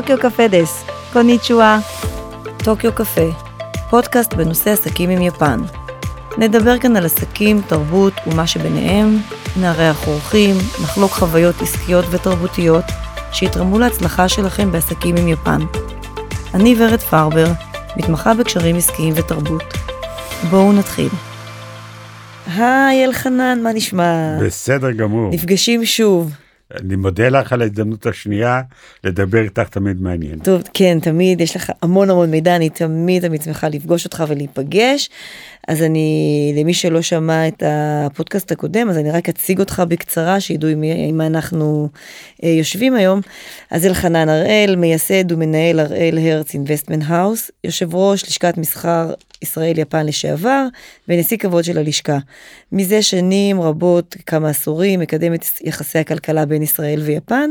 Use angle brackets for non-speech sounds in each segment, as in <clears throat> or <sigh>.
טוקיו קפה דס, קוניצ'ואה. טוקיו קפה, פודקאסט בנושא עסקים עם יפן. נדבר כאן על עסקים, תרבות ומה שביניהם, נארח אורחים, נחלוק חוויות עסקיות ותרבותיות שיתרמו להצלחה שלכם בעסקים עם יפן. אני ורד פרבר, מתמחה בקשרים עסקיים ותרבות. בואו נתחיל. היי אלחנן, מה נשמע? בסדר גמור. נפגשים שוב. אני מודה לך על ההזדמנות השנייה לדבר איתך תמיד מעניין. טוב, כן, תמיד יש לך המון המון מידע, אני תמיד תמיד שמחה לפגוש אותך ולהיפגש. אז אני, למי שלא שמע את הפודקאסט הקודם, אז אני רק אציג אותך בקצרה, שידעו עם, מה אנחנו אה, יושבים היום. אז אלחנן הראל, מייסד ומנהל הראל הרץ Investment House, יושב ראש לשכת מסחר ישראל-יפן לשעבר, ונשיא כבוד של הלשכה. מזה שנים רבות, כמה עשורים, מקדם את יחסי הכלכלה בין ישראל ויפן,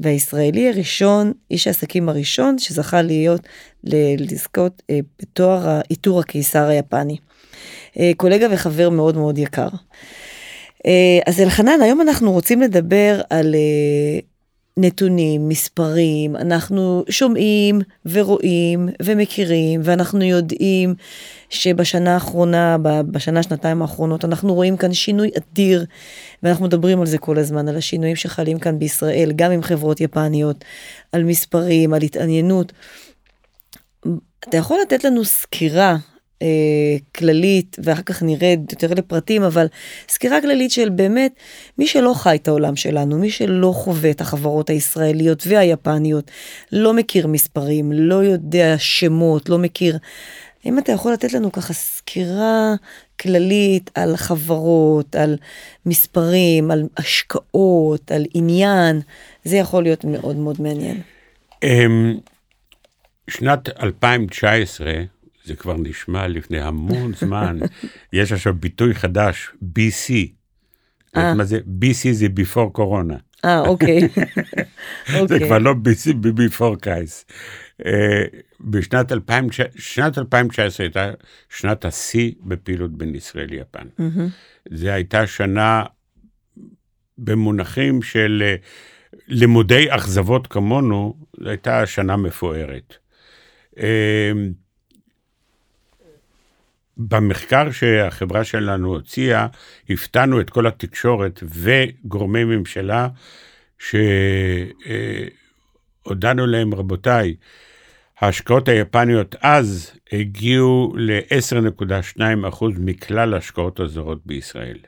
והישראלי הראשון, איש העסקים הראשון, שזכה להיות, לזכות אה, בתואר העיטור הקיסר היפני. אה, קולגה וחבר מאוד מאוד יקר. אה, אז אלחנן, היום אנחנו רוצים לדבר על נתונים, מספרים, אנחנו שומעים ורואים ומכירים ואנחנו יודעים שבשנה האחרונה, בשנה, שנתיים האחרונות, אנחנו רואים כאן שינוי אדיר ואנחנו מדברים על זה כל הזמן, על השינויים שחלים כאן בישראל, גם עם חברות יפניות, על מספרים, על התעניינות. אתה יכול לתת לנו סקירה אה, כללית, ואחר כך נרד יותר לפרטים, אבל סקירה כללית של באמת מי שלא חי את העולם שלנו, מי שלא חווה את החברות הישראליות והיפניות, לא מכיר מספרים, לא יודע שמות, לא מכיר. האם אתה יכול לתת לנו ככה סקירה כללית על חברות, על מספרים, על השקעות, על עניין? זה יכול להיות מאוד מאוד מעניין. שנת 2019, זה כבר נשמע לפני המון <laughs> זמן, יש עכשיו ביטוי חדש, BC. אה. מה זה? BC זה before קורונה. אה, אוקיי. <laughs> זה אוקיי. כבר לא BC, before קייס. אה, בשנת 2019 הייתה שנת השיא בפעילות בין ישראל ליפן. זו הייתה שנה במונחים של אה, לימודי אכזבות כמונו, זו הייתה שנה מפוארת. במחקר שהחברה שלנו הוציאה, הפתענו את כל התקשורת וגורמי ממשלה, שהודענו להם, רבותיי, ההשקעות היפניות אז הגיעו ל-10.2% מכלל ההשקעות הזרות בישראל.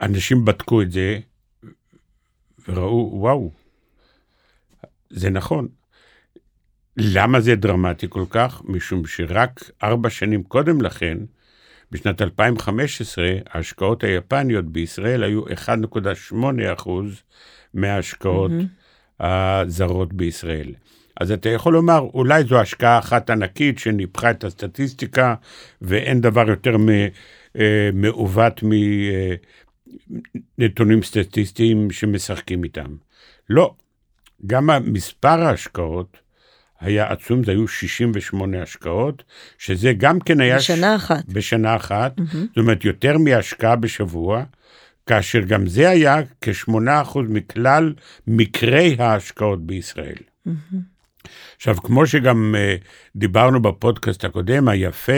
ואנשים בדקו את זה וראו, וואו, זה נכון. למה זה דרמטי כל כך? משום שרק ארבע שנים קודם לכן, בשנת 2015, ההשקעות היפניות בישראל היו 1.8 אחוז מההשקעות mm-hmm. הזרות בישראל. אז אתה יכול לומר, אולי זו השקעה אחת ענקית שניפחה את הסטטיסטיקה, ואין דבר יותר אה, מעוות מנתונים אה, סטטיסטיים שמשחקים איתם. לא, גם מספר ההשקעות היה עצום, זה היו 68 השקעות, שזה גם כן היה... בשנה ש... אחת. בשנה אחת, mm-hmm. זאת אומרת, יותר מהשקעה בשבוע, כאשר גם זה היה כ-8% מכלל מקרי ההשקעות בישראל. Mm-hmm. עכשיו, כמו שגם uh, דיברנו בפודקאסט הקודם, היפה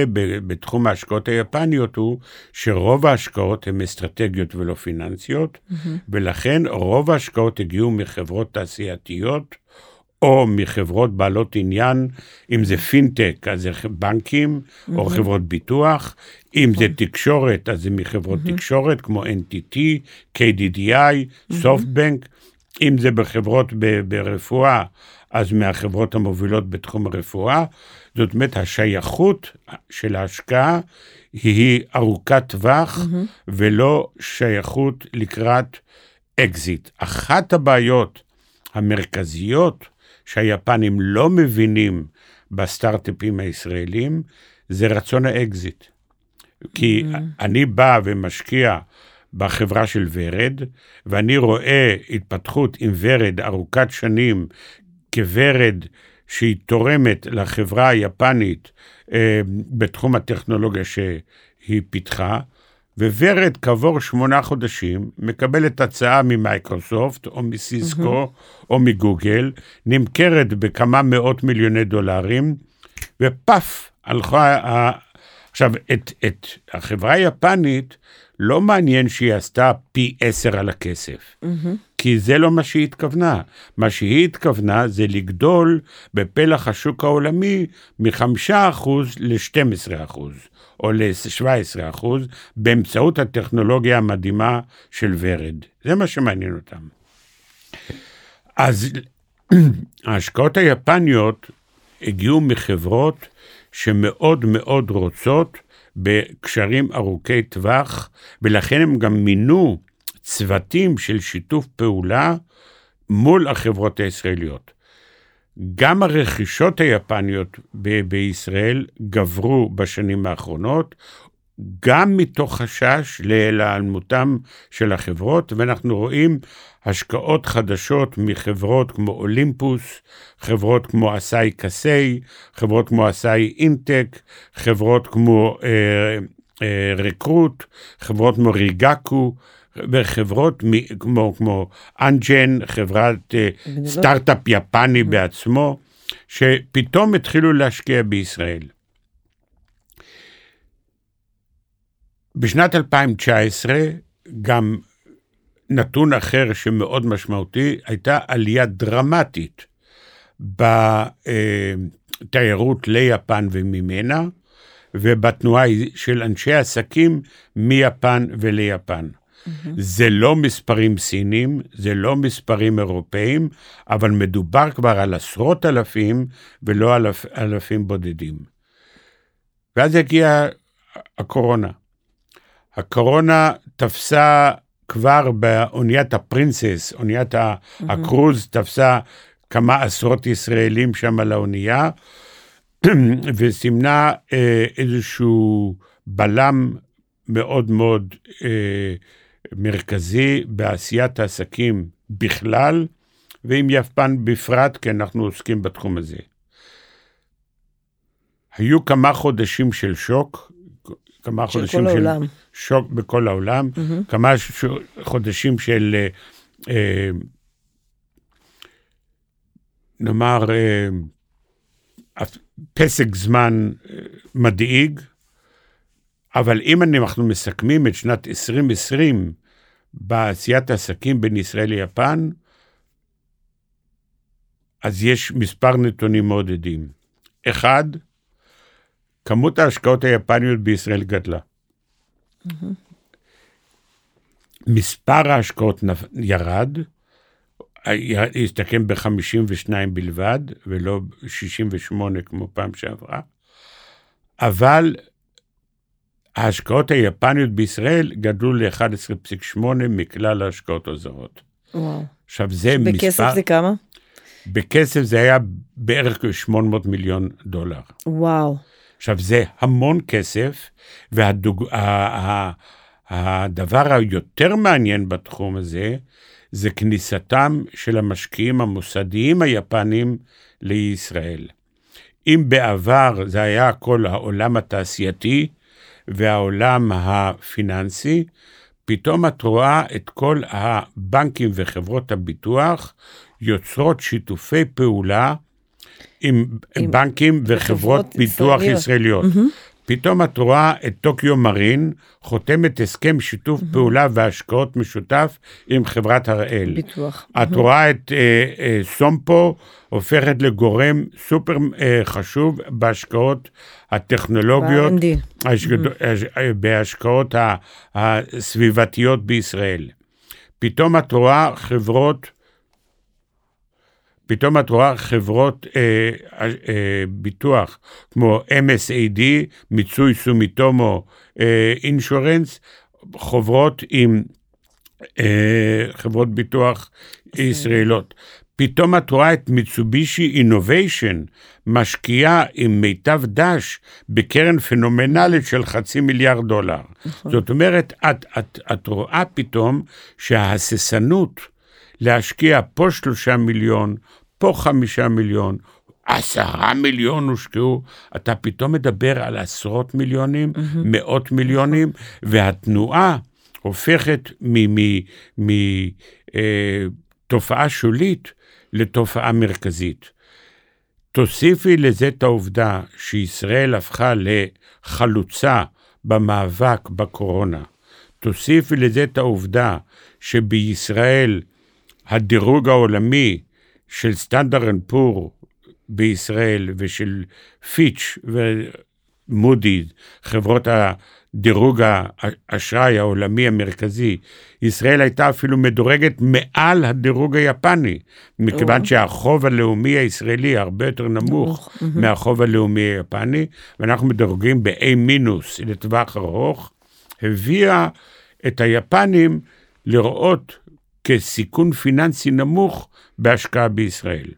בתחום ההשקעות היפניות הוא שרוב ההשקעות הן אסטרטגיות ולא פיננסיות, mm-hmm. ולכן רוב ההשקעות הגיעו מחברות תעשייתיות, או מחברות בעלות עניין, אם זה פינטק, אז זה בנקים, mm-hmm. או חברות ביטוח, אם זה נכון. תקשורת, אז זה מחברות mm-hmm. תקשורת, כמו NTT, KDDI, mm-hmm. אם זה בחברות ב- ברפואה, אז מהחברות המובילות בתחום הרפואה. זאת אומרת, השייכות של ההשקעה היא ארוכת טווח, mm-hmm. ולא שייכות לקראת אקזיט. אחת הבעיות המרכזיות שהיפנים לא מבינים בסטארט-אפים הישראלים, זה רצון האקזיט. כי mm-hmm. אני בא ומשקיע בחברה של ורד, ואני רואה התפתחות עם ורד ארוכת שנים כוורד שהיא תורמת לחברה היפנית אה, בתחום הטכנולוגיה שהיא פיתחה, וורד כעבור שמונה חודשים מקבלת הצעה ממייקרוסופט או מסיסקו mm-hmm. או מגוגל, נמכרת בכמה מאות מיליוני דולרים, ופאף, הלכה... עכשיו, את, את החברה היפנית לא מעניין שהיא עשתה פי עשר על הכסף, mm-hmm. כי זה לא מה שהיא התכוונה. מה שהיא התכוונה זה לגדול בפלח השוק העולמי מחמישה אחוז ל-12 אחוז. או ל-17 אחוז, באמצעות הטכנולוגיה המדהימה של ורד. זה מה שמעניין אותם. אז <clears throat> ההשקעות היפניות הגיעו מחברות שמאוד מאוד רוצות בקשרים ארוכי טווח, ולכן הם גם מינו צוותים של שיתוף פעולה מול החברות הישראליות. גם הרכישות היפניות ב- בישראל גברו בשנים האחרונות, גם מתוך חשש להיעלמותם של החברות, ואנחנו רואים השקעות חדשות מחברות כמו אולימפוס, חברות כמו אסאי קסאי, חברות כמו אסאי אינטק, חברות כמו אה, אה, רקרוט, חברות כמו ריגקו, וחברות כמו, כמו אנג'ן, חברת אה, סטארט-אפ יפני mm. בעצמו, שפתאום התחילו להשקיע בישראל. בשנת 2019, גם נתון אחר שמאוד משמעותי, הייתה עלייה דרמטית בתיירות ליפן וממנה, ובתנועה של אנשי עסקים מיפן וליפן. Mm-hmm. זה לא מספרים סינים, זה לא מספרים אירופאים, אבל מדובר כבר על עשרות אלפים ולא אלפ, אלפים בודדים. ואז הגיעה הקורונה. הקורונה תפסה כבר באוניית הפרינסס, אוניית mm-hmm. הקרוז, תפסה כמה עשרות ישראלים שם על האונייה, <clears throat> וסימנה אה, איזשהו בלם מאוד מאוד אה, מרכזי בעשיית העסקים בכלל, ועם יפן בפרט, כי אנחנו עוסקים בתחום הזה. היו כמה חודשים של שוק, כמה של חודשים של העולם. שוק בכל העולם, mm-hmm. כמה ש... חודשים של, אה, אה נאמר, אה, פסק זמן אה, מדאיג, אבל אם אנחנו מסכמים את שנת 2020 בעשיית העסקים בין ישראל ליפן, אז יש מספר נתונים מעודדים. אחד, כמות ההשקעות היפניות בישראל גדלה. Mm-hmm. מספר ההשקעות ירד, הסתכם ב-52 בלבד, ולא 68 כמו פעם שעברה, אבל ההשקעות היפניות בישראל גדלו ל-11.8 מכלל ההשקעות הזרות. וואו. עכשיו זה בכסף מספר... בכסף זה כמה? בכסף זה היה בערך 800 מיליון דולר. וואו. עכשיו זה המון כסף, והדבר היותר מעניין בתחום הזה, זה כניסתם של המשקיעים המוסדיים היפנים לישראל. אם בעבר זה היה כל העולם התעשייתי, והעולם הפיננסי, פתאום את רואה את כל הבנקים וחברות הביטוח יוצרות שיתופי פעולה עם, עם בנקים וחברות ביטוח ישראליות. ישראליות. Mm-hmm. פתאום את רואה את טוקיו מרין חותמת הסכם שיתוף mm-hmm. פעולה והשקעות משותף עם חברת הראל. ביטוח. את mm-hmm. רואה את אה, אה, סומפו הופכת לגורם סופר אה, חשוב בהשקעות הטכנולוגיות, השק... mm-hmm. בהשקעות הסביבתיות בישראל. פתאום את רואה חברות פתאום את רואה חברות אה, אה, ביטוח כמו MSAD, מיצוי סומיטומו אה, אינשורנס, חוברות עם אה, חברות ביטוח ישראלות. פתאום את רואה את מיצובישי אינוביישן משקיעה עם מיטב דש בקרן פנומנלית של חצי מיליארד דולר. נכון. זאת אומרת, את, את, את רואה פתאום שההססנות להשקיע פה שלושה מיליון, פה חמישה מיליון, עשרה מיליון הושקעו, אתה פתאום מדבר על עשרות מיליונים, mm-hmm. מאות מיליונים, והתנועה הופכת מתופעה אה, שולית לתופעה מרכזית. תוסיפי לזה את העובדה שישראל הפכה לחלוצה במאבק בקורונה. תוסיפי לזה את העובדה שבישראל הדירוג העולמי של סטנדרט פור בישראל ושל פיץ' ומודי'ס, חברות הדירוג האשראי העולמי המרכזי, ישראל הייתה אפילו מדורגת מעל הדירוג היפני, מכיוון או. שהחוב הלאומי הישראלי הרבה יותר נמוך או. מהחוב הלאומי היפני, ואנחנו מדורגים ב-A מינוס לטווח ארוך, הביאה את היפנים לראות כסיכון פיננסי נמוך בהשקעה בישראל.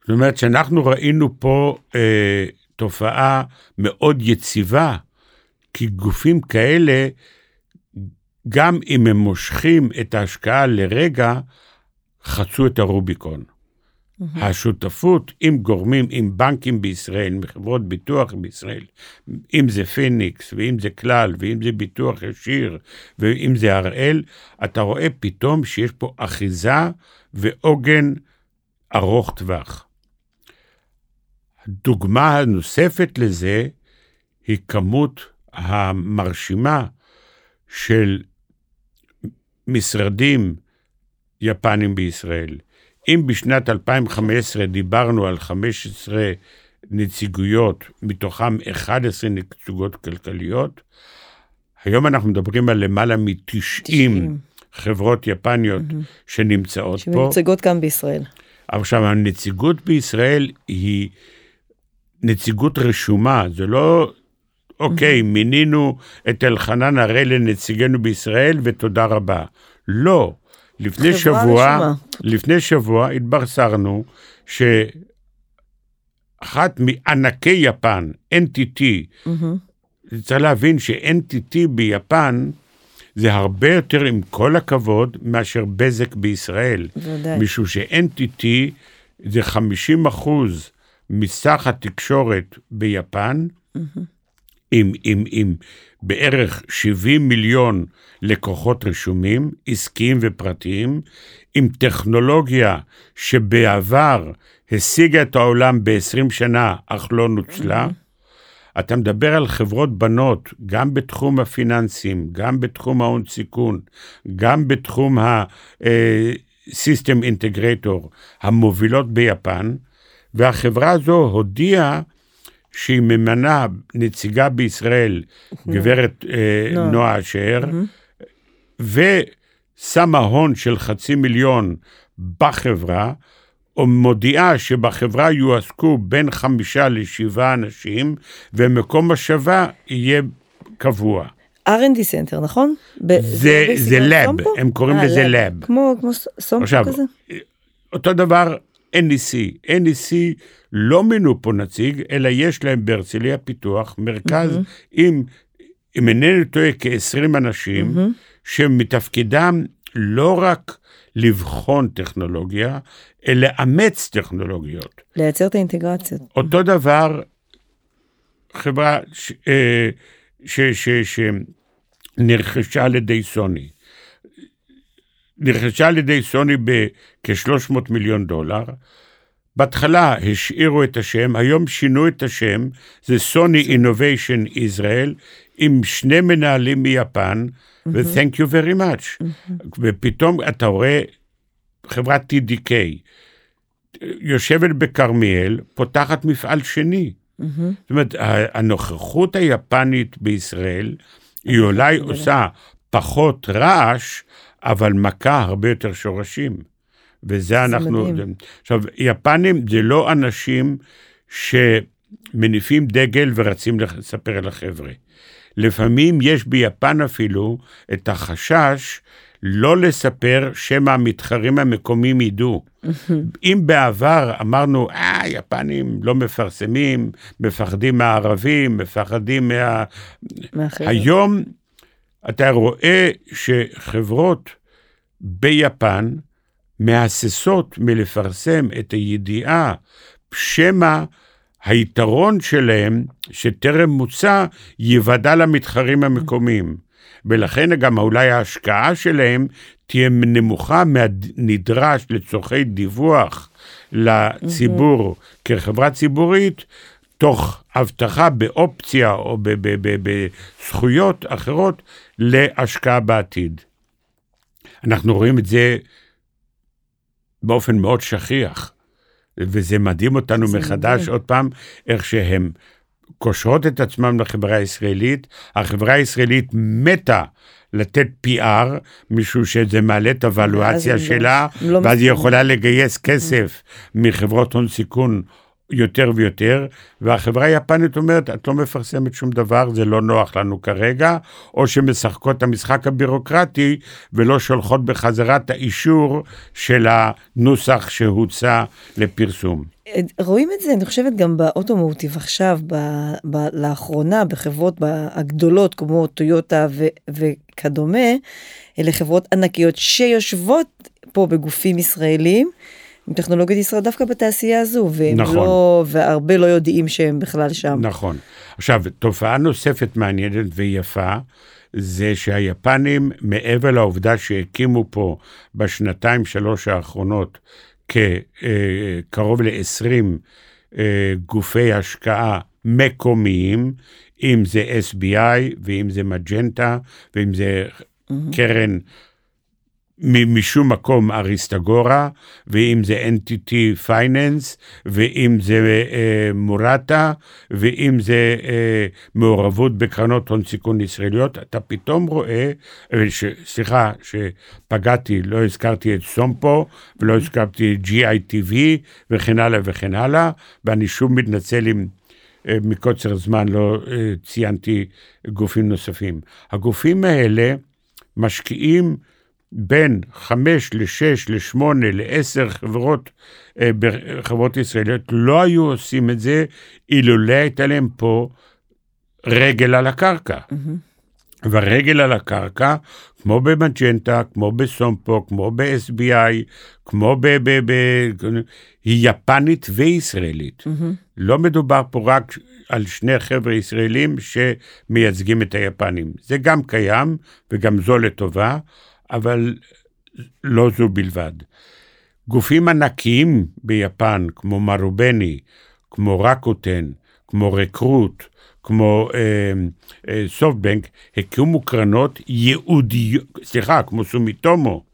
זאת אומרת שאנחנו ראינו פה אה, תופעה מאוד יציבה, כי גופים כאלה, גם אם הם מושכים את ההשקעה לרגע, חצו את הרוביקון. Mm-hmm. השותפות עם גורמים, עם בנקים בישראל, עם חברות ביטוח בישראל, אם זה פיניקס, ואם זה כלל, ואם זה ביטוח ישיר, ואם זה הראל, אתה רואה פתאום שיש פה אחיזה ועוגן ארוך טווח. הדוגמה הנוספת לזה היא כמות המרשימה של משרדים יפנים בישראל. אם בשנת 2015 דיברנו על 15 נציגויות, מתוכם 11 נציגות כלכליות, היום אנחנו מדברים על למעלה מ-90 חברות יפניות mm-hmm. שנמצאות פה. שמיוצגות גם בישראל. עכשיו, הנציגות בישראל היא נציגות רשומה, זה לא, אוקיי, mm-hmm. מינינו את אלחנן הראל לנציגנו בישראל ותודה רבה. לא. לפני שבוע, רשומה. לפני שבוע התברסרנו שאחת מענקי יפן, NTT, mm-hmm. צריך להבין ש-NTT ביפן זה הרבה יותר, עם כל הכבוד, מאשר בזק בישראל. בוודאי. משום ש-NTT זה 50 אחוז מסך התקשורת ביפן, mm-hmm. עם, עם, עם בערך 70 מיליון לקוחות רשומים, עסקיים ופרטיים, עם טכנולוגיה שבעבר השיגה את העולם ב-20 שנה, אך לא נוצלה. אתה מדבר על חברות בנות, גם בתחום הפיננסים, גם בתחום ההון סיכון, גם בתחום ה-System Integrator המובילות ביפן, והחברה הזו הודיעה שהיא ממנה נציגה בישראל, גברת אה, נועה אשר, ושמה הון של חצי מיליון בחברה, או מודיעה שבחברה יועסקו בין חמישה לשבעה אנשים, ומקום השבה יהיה קבוע. R&D Center, נכון? זה, זה לב, הם קוראים לזה לב. כמו, כמו סומפו כזה? אותו דבר NEC. NEC לא מינו פה נציג, אלא יש להם בהרצליה פיתוח מרכז mm-hmm. עם, אם אינני טועה, כ-20 אנשים, mm-hmm. שמתפקידם לא רק לבחון טכנולוגיה, אלא לאמץ טכנולוגיות. לייצר את האינטגרציות. אותו דבר, חברה ש, אה, ש, ש, ש, שנרכשה על ידי סוני. נרכשה על ידי סוני בכ-300 מיליון דולר. בהתחלה השאירו את השם, היום שינו את השם, זה סוני אינוביישן ישראל, עם שני מנהלים מיפן, mm-hmm. ו-thank you very much. Mm-hmm. ופתאום אתה רואה חברת TDK, יושבת בכרמיאל, פותחת מפעל שני. Mm-hmm. זאת אומרת, הנוכחות היפנית בישראל, היא אולי עושה פחות רעש, אבל מכה הרבה יותר שורשים. וזה אנחנו... מדהים. עכשיו, יפנים זה לא אנשים שמניפים דגל ורצים לספר לחבר'ה. לפעמים יש ביפן אפילו את החשש לא לספר שמא המתחרים המקומיים ידעו. <laughs> אם בעבר אמרנו, אה, יפנים לא מפרסמים, מפחדים מהערבים, מפחדים מה... היום אתה רואה שחברות ביפן מהססות מלפרסם את הידיעה, שמא היתרון שלהם, שטרם מוצע, יוודע למתחרים המקומיים. ולכן גם אולי ההשקעה שלהם תהיה נמוכה מהנדרש לצורכי דיווח לציבור כחברה ציבורית, תוך הבטחה באופציה או בזכויות אחרות להשקעה בעתיד. אנחנו רואים את זה באופן מאוד שכיח, וזה מדהים אותנו מחדש מדהים. עוד פעם, איך שהם קושרות את עצמם לחברה הישראלית, החברה הישראלית מתה לתת PR, משום שזה מעלה את הוולואציה שלה, לא ואז היא יכולה לגייס כסף מחברות הון סיכון יותר ויותר, והחברה היפנית אומרת, את לא מפרסמת שום דבר, זה לא נוח לנו כרגע, או שמשחקות את המשחק הבירוקרטי ולא שולחות בחזרה את האישור של הנוסח שהוצע לפרסום. רואים את זה, אני חושבת, גם באוטומוטיב עכשיו, ב, ב, לאחרונה, בחברות הגדולות כמו טויוטה ו, וכדומה, אלה חברות ענקיות שיושבות פה בגופים ישראלים. עם טכנולוגיות ישראל דווקא בתעשייה הזו, והם נכון. לא, והרבה לא יודעים שהם בכלל שם. נכון. עכשיו, תופעה נוספת מעניינת ויפה, זה שהיפנים, מעבר לעובדה שהקימו פה בשנתיים שלוש האחרונות כקרוב אה, ל-20 אה, גופי השקעה מקומיים, אם זה SBI ואם זה מג'נטה ואם זה mm-hmm. קרן משום מקום אריסטגורה, ואם זה NTT פייננס, ואם זה אה, מורטה, ואם זה אה, מעורבות בקרנות הון סיכון ישראליות, אתה פתאום רואה, אה, ש, סליחה, שפגעתי, לא הזכרתי את סומפו, ולא הזכרתי את GITV, וכן הלאה וכן הלאה, ואני שוב מתנצל אם... אה, מקוצר זמן לא אה, ציינתי גופים נוספים. הגופים האלה משקיעים בין חמש לשש לשמונה לעשר חברות, אה, חברות ישראליות, לא היו עושים את זה אילולא הייתה להם פה רגל על הקרקע. Mm-hmm. והרגל על הקרקע, כמו במג'נטה, כמו בסומפו, כמו ב-SBI, כמו ב... ב, ב היא יפנית וישראלית. Mm-hmm. לא מדובר פה רק על שני חבר'ה ישראלים שמייצגים את היפנים. זה גם קיים, וגם זו לטובה, אבל לא זו בלבד. גופים ענקיים ביפן, כמו מרובני, כמו רקוטן, כמו רקרוט, כמו אה, אה, סופטבנק, הקימו קרנות ייעודיות, סליחה, כמו סומיטומו,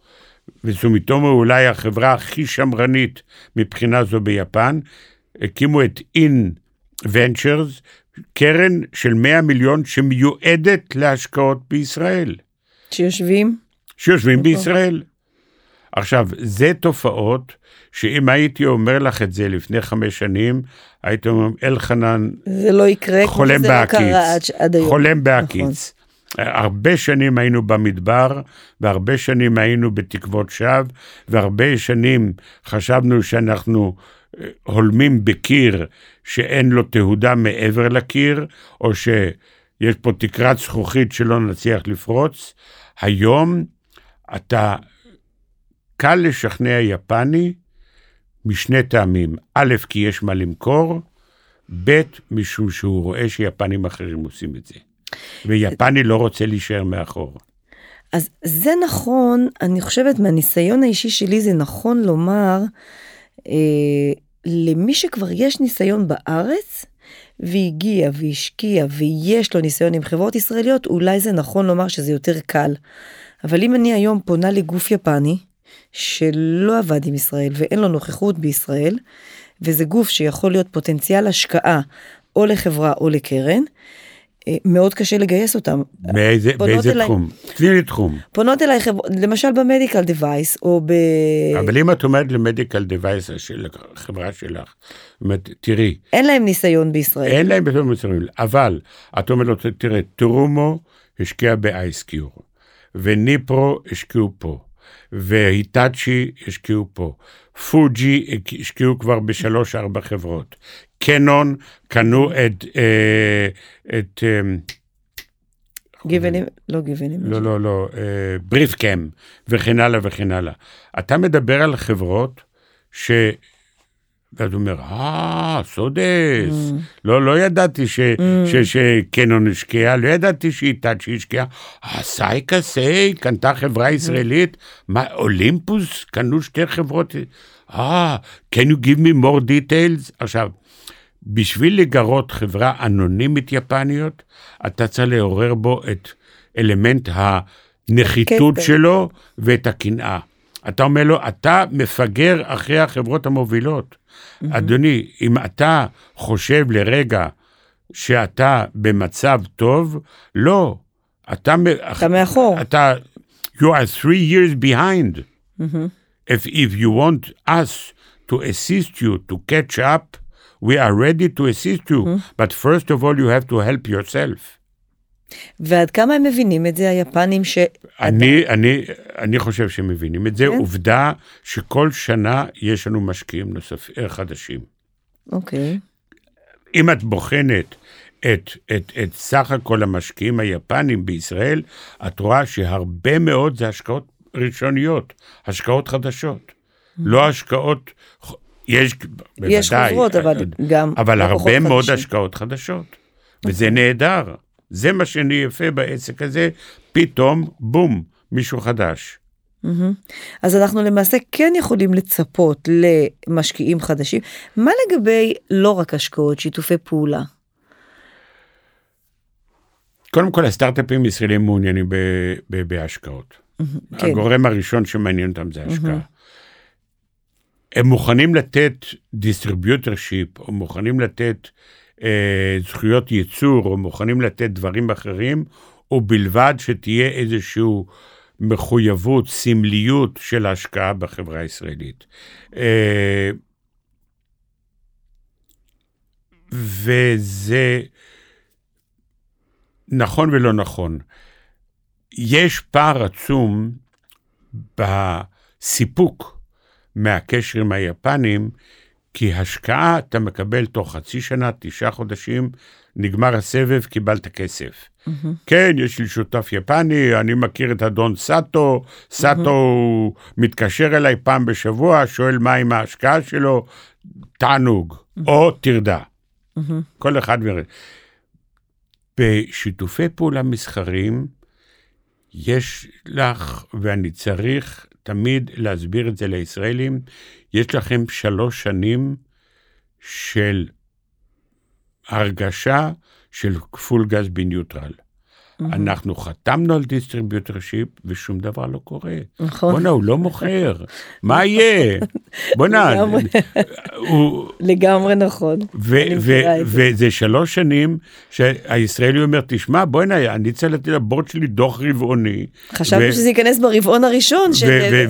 וסומיטומו אולי החברה הכי שמרנית מבחינה זו ביפן, הקימו את אין ונצ'רס, קרן של 100 מיליון שמיועדת להשקעות בישראל. שיושבים? שיושבים נכון. בישראל. עכשיו, זה תופעות שאם הייתי אומר לך את זה לפני חמש שנים, הייתי אומר, אלחנן, זה לא יקרה, חולם לא קרה עד, עד היום. חולם בהקיץ. נכון. הרבה שנים היינו במדבר, והרבה שנים היינו בתקוות שווא, והרבה שנים חשבנו שאנחנו אה, הולמים בקיר שאין לו תהודה מעבר לקיר, או שיש פה תקרת זכוכית שלא נצליח לפרוץ. היום אתה קל לשכנע יפני משני טעמים. א', כי יש מה למכור, ב', משום שהוא רואה שיפנים אחרים עושים את זה. ויפני לא רוצה להישאר מאחור. אז זה נכון, אני חושבת מהניסיון האישי שלי זה נכון לומר, אה, למי שכבר יש ניסיון בארץ, והגיע והשקיע ויש לו ניסיון עם חברות ישראליות, אולי זה נכון לומר שזה יותר קל. אבל אם אני היום פונה לגוף יפני, שלא עבד עם ישראל ואין לו נוכחות בישראל, וזה גוף שיכול להיות פוטנציאל השקעה או לחברה או לקרן, אה, מאוד קשה לגייס אותם. באיזה, באיזה אליי, תחום? תני לי תחום. פונות אליי, חבר, למשל במדיקל דווייס, או ב... אבל אם את אומרת למדיקל דווייס של החברה שלך, אומרת, תראי. אין להם ניסיון בישראל. אין להם ניסיון בישראל, אבל את אומרת לו, תראה, טרומו השקיע באייסקיור. וניפרו השקיעו פה, והיטאצ'י השקיעו פה, פוג'י השקיעו כבר בשלוש ארבע חברות, קנון קנו את, אה, את אה, גיוונים, לא גיוונים. לא, לא, לא, בריף קאם וכן הלאה וכן הלאה. אתה מדבר על חברות ש... ואז הוא אומר, אה, סודס, mm. לא, לא ידעתי ש, mm. ש, שקנון השקיע, לא ידעתי שהיטאצ'י השקיע, אה, סייקה סיי, קנתה חברה mm. ישראלית, מה, אולימפוס, קנו שתי חברות, אה, can you give me more details? עכשיו, בשביל לגרות חברה אנונימית יפניות, אתה צריך לעורר בו את אלמנט הנחיתות שלו ואת הקנאה. אתה אומר לו, אתה מפגר אחרי החברות המובילות. Mm-hmm. אדוני, אם אתה חושב לרגע שאתה במצב טוב, לא. אתה, אתה מאחור. אתה, you are three years behind. Mm-hmm. If, if you want us to assist you to catch up, we are ready to assist you, mm-hmm. but first of all you have to help yourself. ועד כמה הם מבינים את זה, היפנים ש... אני, אני, אני חושב שהם מבינים את זה. כן? עובדה שכל שנה יש לנו משקיעים נוספים, אה, חדשים. אוקיי. אם את בוחנת את, את, את סך הכל המשקיעים היפנים בישראל, את רואה שהרבה מאוד זה השקעות ראשוניות, השקעות חדשות. לא השקעות, יש, בוודאי. יש חברות, אבל גם... אבל הרבה מאוד השקעות חדשות, וזה אוקיי. נהדר. זה מה שאני יפה בעסק הזה, פתאום, בום, מישהו חדש. אז אנחנו למעשה כן יכולים לצפות למשקיעים חדשים. מה לגבי לא רק השקעות, שיתופי פעולה? קודם כל הסטארט-אפים ישראלים מעוניינים בהשקעות. כן. הגורם הראשון שמעניין אותם זה השקעה. הם מוכנים לתת distributorship, או מוכנים לתת אה, זכויות ייצור או מוכנים לתת דברים אחרים, ובלבד שתהיה איזושהי מחויבות, סמליות של השקעה בחברה הישראלית. אה, וזה נכון ולא נכון. יש פער עצום בסיפוק מהקשר עם היפנים, כי השקעה אתה מקבל תוך חצי שנה, תשעה חודשים, נגמר הסבב, קיבלת כסף. Mm-hmm. כן, יש לי שותף יפני, אני מכיר את אדון סאטו, סאטו mm-hmm. מתקשר אליי פעם בשבוע, שואל מה עם ההשקעה שלו, תענוג, mm-hmm. או טרדה. Mm-hmm. כל אחד מראה. בשיתופי פעולה מסחריים, יש לך, ואני צריך תמיד להסביר את זה לישראלים, יש לכם שלוש שנים של הרגשה של פול גז בניוטרל. Mm-hmm. אנחנו חתמנו על distributorship ושום דבר לא קורה. נכון. בואנה, הוא לא מוכר, <laughs> מה יהיה? בואנה, <laughs> הוא... לגמרי נכון. וזה שלוש שנים שהישראלי אומר, תשמע, בואנה, אני צריך לתת לבורד שלי דוח רבעוני. חשבתי שזה ייכנס ברבעון הראשון.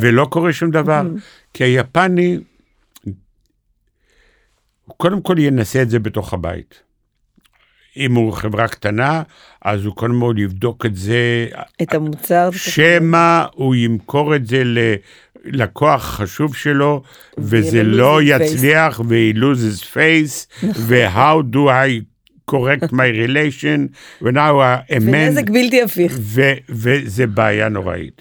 ולא קורה שום דבר. כי היפני, קודם כל ינסה את זה בתוך הבית. אם הוא חברה קטנה, אז הוא קודם כל יבדוק את זה. את המוצר. שמא הוא ימכור את זה ללקוח חשוב שלו, וזה לא יצליח, ו-he loses face, ו-how do I correct my relation, I amend. ונזק בלתי הפיך. וזה בעיה נוראית.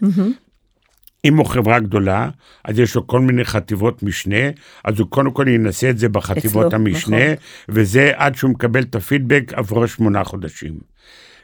אם הוא חברה גדולה, אז יש לו כל מיני חטיבות משנה, אז הוא קודם כל ינסה את זה בחטיבות אצלו, המשנה, נכון. וזה עד שהוא מקבל את הפידבק עברו שמונה חודשים.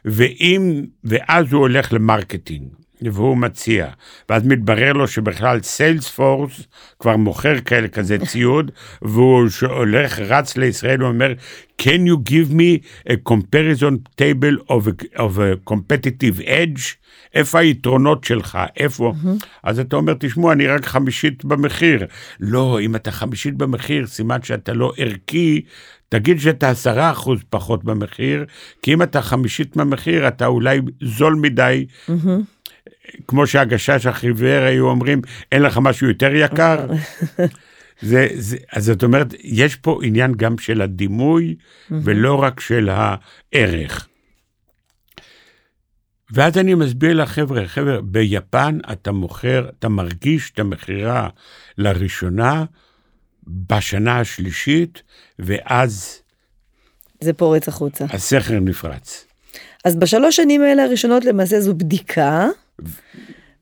ואם, ואז הוא הולך ל marketing. והוא מציע, ואז מתברר לו שבכלל סיילספורס כבר מוכר כאלה כזה ציוד, והוא הולך, רץ לישראל, הוא אומר, can you give me a comparison table of a, of a competitive edge? איפה היתרונות שלך? איפה? Mm-hmm. אז אתה אומר, תשמעו, אני רק חמישית במחיר. לא, אם אתה חמישית במחיר, סימן שאתה לא ערכי, תגיד שאתה עשרה אחוז פחות במחיר, כי אם אתה חמישית במחיר, אתה אולי זול מדי. Mm-hmm. כמו שהגשש החיוור היו אומרים, אין לך משהו יותר יקר? <laughs> זה, זה, אז זאת אומרת, יש פה עניין גם של הדימוי. ולא רק של הערך. ואז אני מסביר לחבר'ה, חבר'ה, ביפן אתה מוכר, אתה מרגיש את המכירה לראשונה בשנה השלישית, ואז... זה פורץ החוצה. הסכר נפרץ. אז בשלוש שנים האלה הראשונות למעשה זו בדיקה.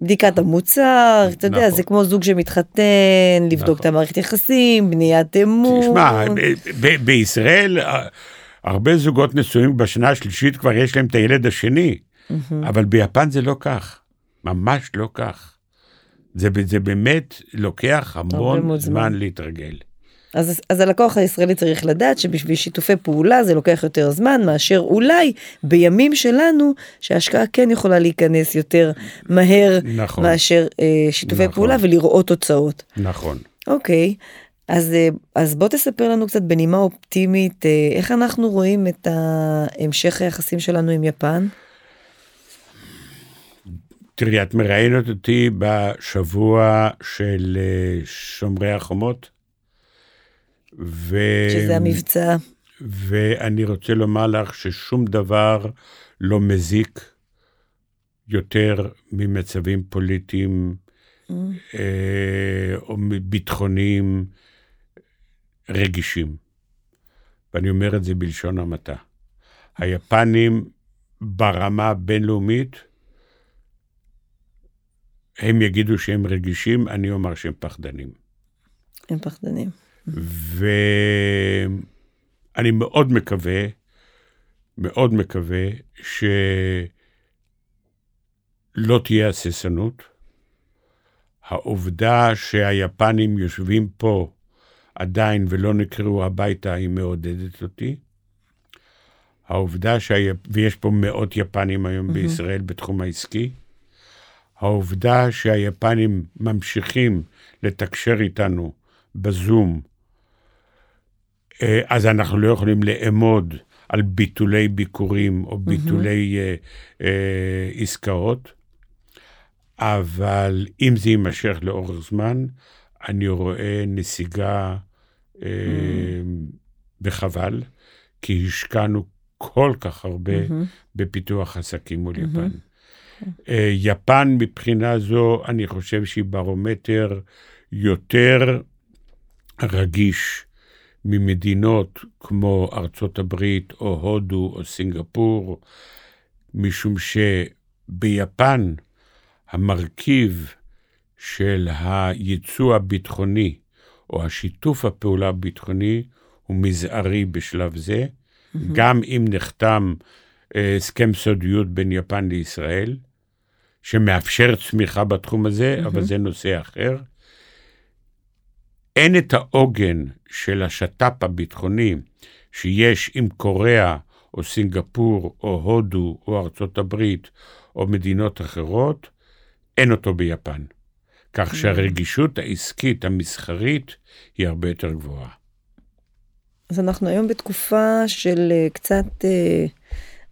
בדיקת המוצר, אתה יודע, נכון. זה כמו זוג שמתחתן, לבדוק נכון. את המערכת יחסים, בניית אמון. תשמע, בישראל הרבה זוגות נשואים בשנה השלישית כבר יש להם את הילד השני, אבל ביפן זה לא כך, ממש לא כך. זה, זה באמת לוקח המון. זמן להתרגל. אז, אז הלקוח הישראלי צריך לדעת שבשביל שיתופי פעולה זה לוקח יותר זמן מאשר אולי בימים שלנו שההשקעה כן יכולה להיכנס יותר מהר נכון. מאשר אה, שיתופי נכון. פעולה ולראות תוצאות. נכון. אוקיי, אז, אה, אז בוא תספר לנו קצת בנימה אופטימית אה, איך אנחנו רואים את המשך היחסים שלנו עם יפן. תראי, את מראיינת אותי בשבוע של אה, שומרי החומות, ו... שזה המבצע. ואני רוצה לומר לך ששום דבר לא מזיק יותר ממצבים פוליטיים אה, או ביטחוניים רגישים. ואני אומר את זה בלשון המעטה. היפנים ברמה הבינלאומית, הם יגידו שהם רגישים, אני אומר שהם פחדנים. הם פחדנים. ואני מאוד מקווה, מאוד מקווה שלא תהיה הססנות. העובדה שהיפנים יושבים פה עדיין ולא נקראו הביתה, היא מעודדת אותי. העובדה שה... ויש פה מאות יפנים היום mm-hmm. בישראל בתחום העסקי. העובדה שהיפנים ממשיכים לתקשר איתנו בזום, אז אנחנו לא יכולים לאמוד על ביטולי ביקורים או ביטולי mm-hmm. אה, אה, עסקאות, אבל אם זה יימשך לאורך זמן, אני רואה נסיגה אה, mm-hmm. וחבל, כי השקענו כל כך הרבה mm-hmm. בפיתוח עסקים מול mm-hmm. יפן. אה, יפן מבחינה זו, אני חושב שהיא ברומטר יותר רגיש ממדינות כמו ארצות הברית או הודו או סינגפור, משום שביפן המרכיב של הייצוא הביטחוני או השיתוף הפעולה הביטחוני הוא מזערי בשלב זה, mm-hmm. גם אם נחתם הסכם סודיות בין יפן לישראל, שמאפשר צמיחה בתחום הזה, mm-hmm. אבל זה נושא אחר. אין את העוגן של השת"פ הביטחוני שיש עם קוריאה או סינגפור או הודו או ארצות הברית או מדינות אחרות, אין אותו ביפן. כך שהרגישות העסקית המסחרית היא הרבה יותר גבוהה. אז אנחנו היום בתקופה של קצת,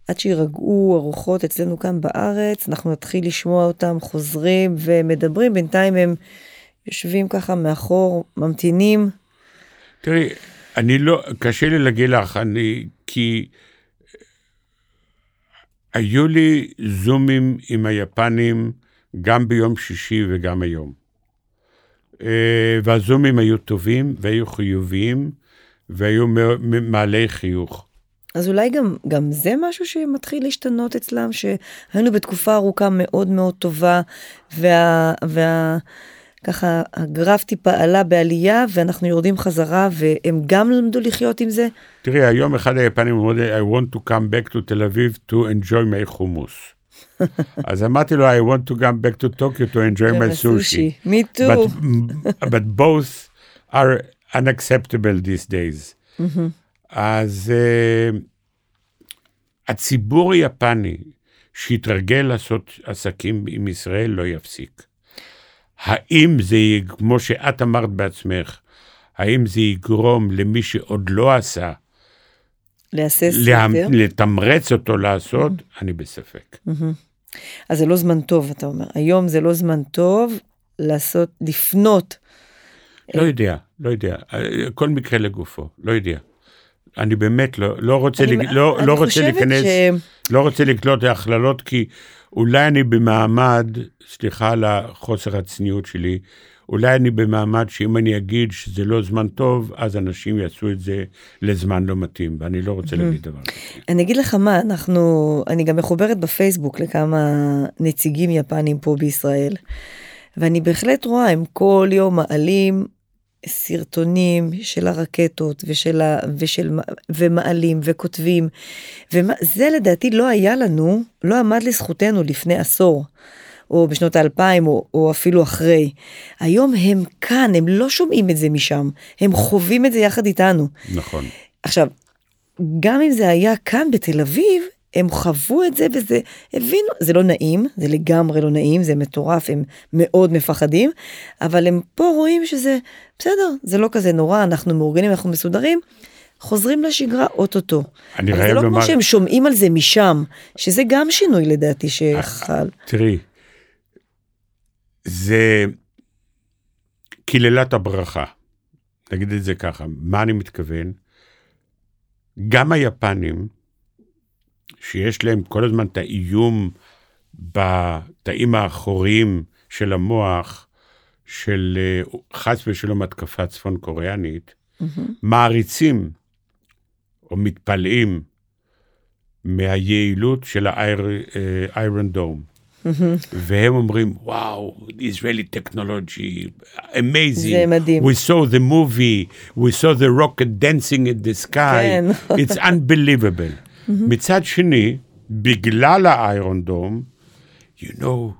עד שירגעו הרוחות אצלנו כאן בארץ, אנחנו נתחיל לשמוע אותם חוזרים ומדברים, בינתיים הם יושבים ככה מאחור, ממתינים. תראי, אני לא, קשה לי להגיד לך, אני, כי היו לי זומים עם היפנים גם ביום שישי וגם היום. והזומים היו טובים והיו חיוביים והיו מעלי חיוך. אז אולי גם, גם זה משהו שמתחיל להשתנות אצלם, שהיינו בתקופה ארוכה מאוד מאוד טובה, וה... וה ככה הגרף טיפה עלה בעלייה ואנחנו יורדים חזרה והם גם למדו לחיות עם זה. תראי היום אחד היפנים אמרו לי I want to come back to תל אביב to enjoy my חומוס. <laughs> אז אמרתי לו I want to come back to Tokyo to enjoy my sushi. Me too. But, but both are unacceptable these days. אז uh, הציבור היפני שהתרגל לעשות עסקים עם ישראל לא יפסיק. האם זה, כמו שאת אמרת בעצמך, האם זה יגרום למי שעוד לא עשה, להסס לה, יותר? לתמרץ אותו לעשות, mm-hmm. אני בספק. Mm-hmm. אז זה לא זמן טוב, אתה אומר. היום זה לא זמן טוב לעשות, לפנות. לא יודע, לא יודע. כל מקרה לגופו, לא יודע. אני באמת לא, לא רוצה, אני, לג... לא, אני לא רוצה להיכנס, ש... לא רוצה לקלוט להכללות, כי אולי אני במעמד, סליחה על החוסר הצניעות שלי, אולי אני במעמד שאם אני אגיד שזה לא זמן טוב, אז אנשים יעשו את זה לזמן לא מתאים, ואני לא רוצה להגיד דבר כזה. אני אגיד לך מה, אנחנו, אני גם מחוברת בפייסבוק לכמה נציגים יפנים פה בישראל, ואני בהחלט רואה, הם כל יום מעלים סרטונים של הרקטות ושל ה, ושל, ומעלים וכותבים, וזה לדעתי לא היה לנו, לא עמד לזכותנו לפני עשור. או בשנות האלפיים, או, או אפילו אחרי. היום הם כאן, הם לא שומעים את זה משם, הם חווים את זה יחד איתנו. נכון. עכשיו, גם אם זה היה כאן בתל אביב, הם חוו את זה וזה, הבינו, זה לא נעים, זה לגמרי לא נעים, זה מטורף, הם מאוד מפחדים, אבל הם פה רואים שזה בסדר, זה לא כזה נורא, אנחנו מאורגנים, אנחנו מסודרים. חוזרים לשגרה אוטוטו. אני חייב זה לא לומר- כמו שהם שומעים על זה משם, שזה גם שינוי לדעתי שחל. תראי, זה קללת הברכה, נגיד את זה ככה. מה אני מתכוון? גם היפנים, שיש להם כל הזמן את האיום בתאים האחוריים של המוח, של אה, חס ושלום התקפה צפון קוריאנית, מעריצים או מתפלאים מהיעילות של האיירון דום. והם אומרים, וואו, Israeli technology, amazing. זה מדהים. We saw the movie, we saw the rocket dancing in the sky. כן. It's unbelievable. מצד שני, בגלל האיירון דום, you know,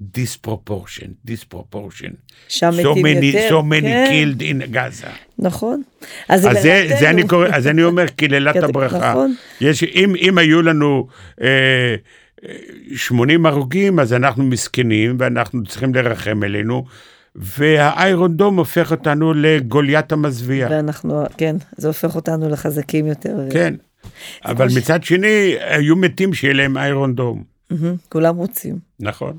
disproportion, disproportion. שם so מתים many, יותר, so many כן. killed in Gaza. נכון. אז זה, זה לרעתנו. אני קורא, אז אני אומר קללת כן, הברכה. נכון. יש, אם, אם היו לנו אה, אה, 80 הרוגים, אז אנחנו מסכנים ואנחנו צריכים לרחם עלינו, והאיירון דום הופך אותנו לגוליית המזוויע. ואנחנו, כן, זה הופך אותנו לחזקים יותר. כן. אבל מצד שני, היו מתים שיהיה להם איירון דום. כולם רוצים. נכון.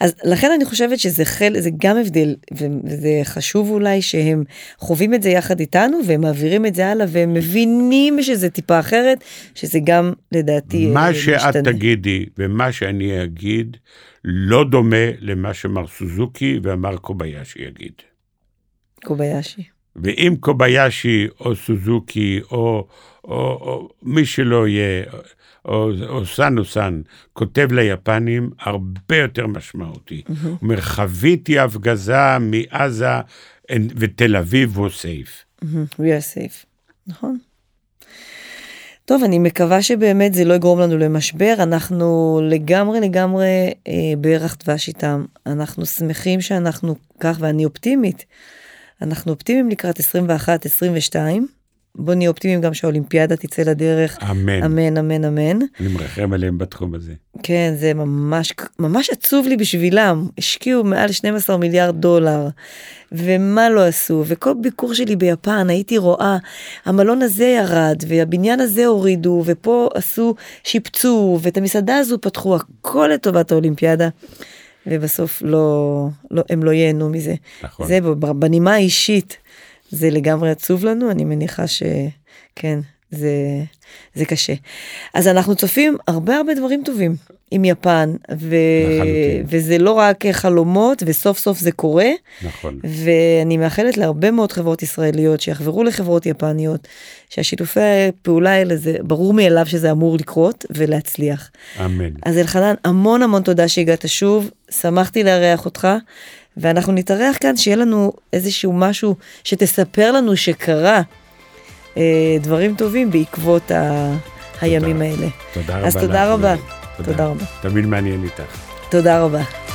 אז לכן אני חושבת שזה חל, זה גם הבדל, וזה חשוב אולי שהם חווים את זה יחד איתנו, והם מעבירים את זה הלאה, והם מבינים שזה טיפה אחרת, שזה גם לדעתי אה, מה שאת. תגידי ומה שאני אגיד, לא דומה למה שמר סוזוקי ואמר קוביישי יגיד. קוביישי. ואם קוביישי או סוזוקי או, או, או מי שלא יהיה, או, או סן או סן, כותב ליפנים, הרבה יותר משמעותי. הוא אומר, חוויתי הפגזה מעזה ותל אביב הוא סייף. We are safe. נכון. טוב, אני מקווה שבאמת זה לא יגרום לנו למשבר, אנחנו לגמרי לגמרי אה, בערך דבש איתם. אנחנו שמחים שאנחנו כך, ואני אופטימית. אנחנו אופטימיים לקראת 21-22. בוא נהיה אופטימיים גם שהאולימפיאדה תצא לדרך. אמן. אמן, אמן, אמן. אני מרחם עליהם בתחום הזה. כן, זה ממש, ממש עצוב לי בשבילם. השקיעו מעל 12 מיליארד דולר, ומה לא עשו, וכל ביקור שלי ביפן הייתי רואה, המלון הזה ירד, והבניין הזה הורידו, ופה עשו, שיפצו, ואת המסעדה הזו פתחו, הכל לטובת האולימפיאדה. ובסוף לא, לא, הם לא ייהנו מזה. נכון. זה בנימה האישית, זה לגמרי עצוב לנו, אני מניחה שכן, זה, זה קשה. אז אנחנו צופים הרבה הרבה דברים טובים עם יפן, ו... לחלוטין. וזה לא רק חלומות, וסוף סוף זה קורה, נכון. ואני מאחלת להרבה מאוד חברות ישראליות שיחברו לחברות יפניות, שהשיתופי הפעולה האלה זה ברור מאליו שזה אמור לקרות ולהצליח. אמן. אז אלחנן, המון המון תודה שהגעת שוב, שמחתי לארח אותך, ואנחנו נתארח כאן שיהיה לנו איזשהו משהו שתספר לנו שקרה אה, דברים טובים בעקבות ה... הימים האלה. תודה רבה. אז תודה רבה. תודה רבה. תמיד מעניין איתך. תודה רבה.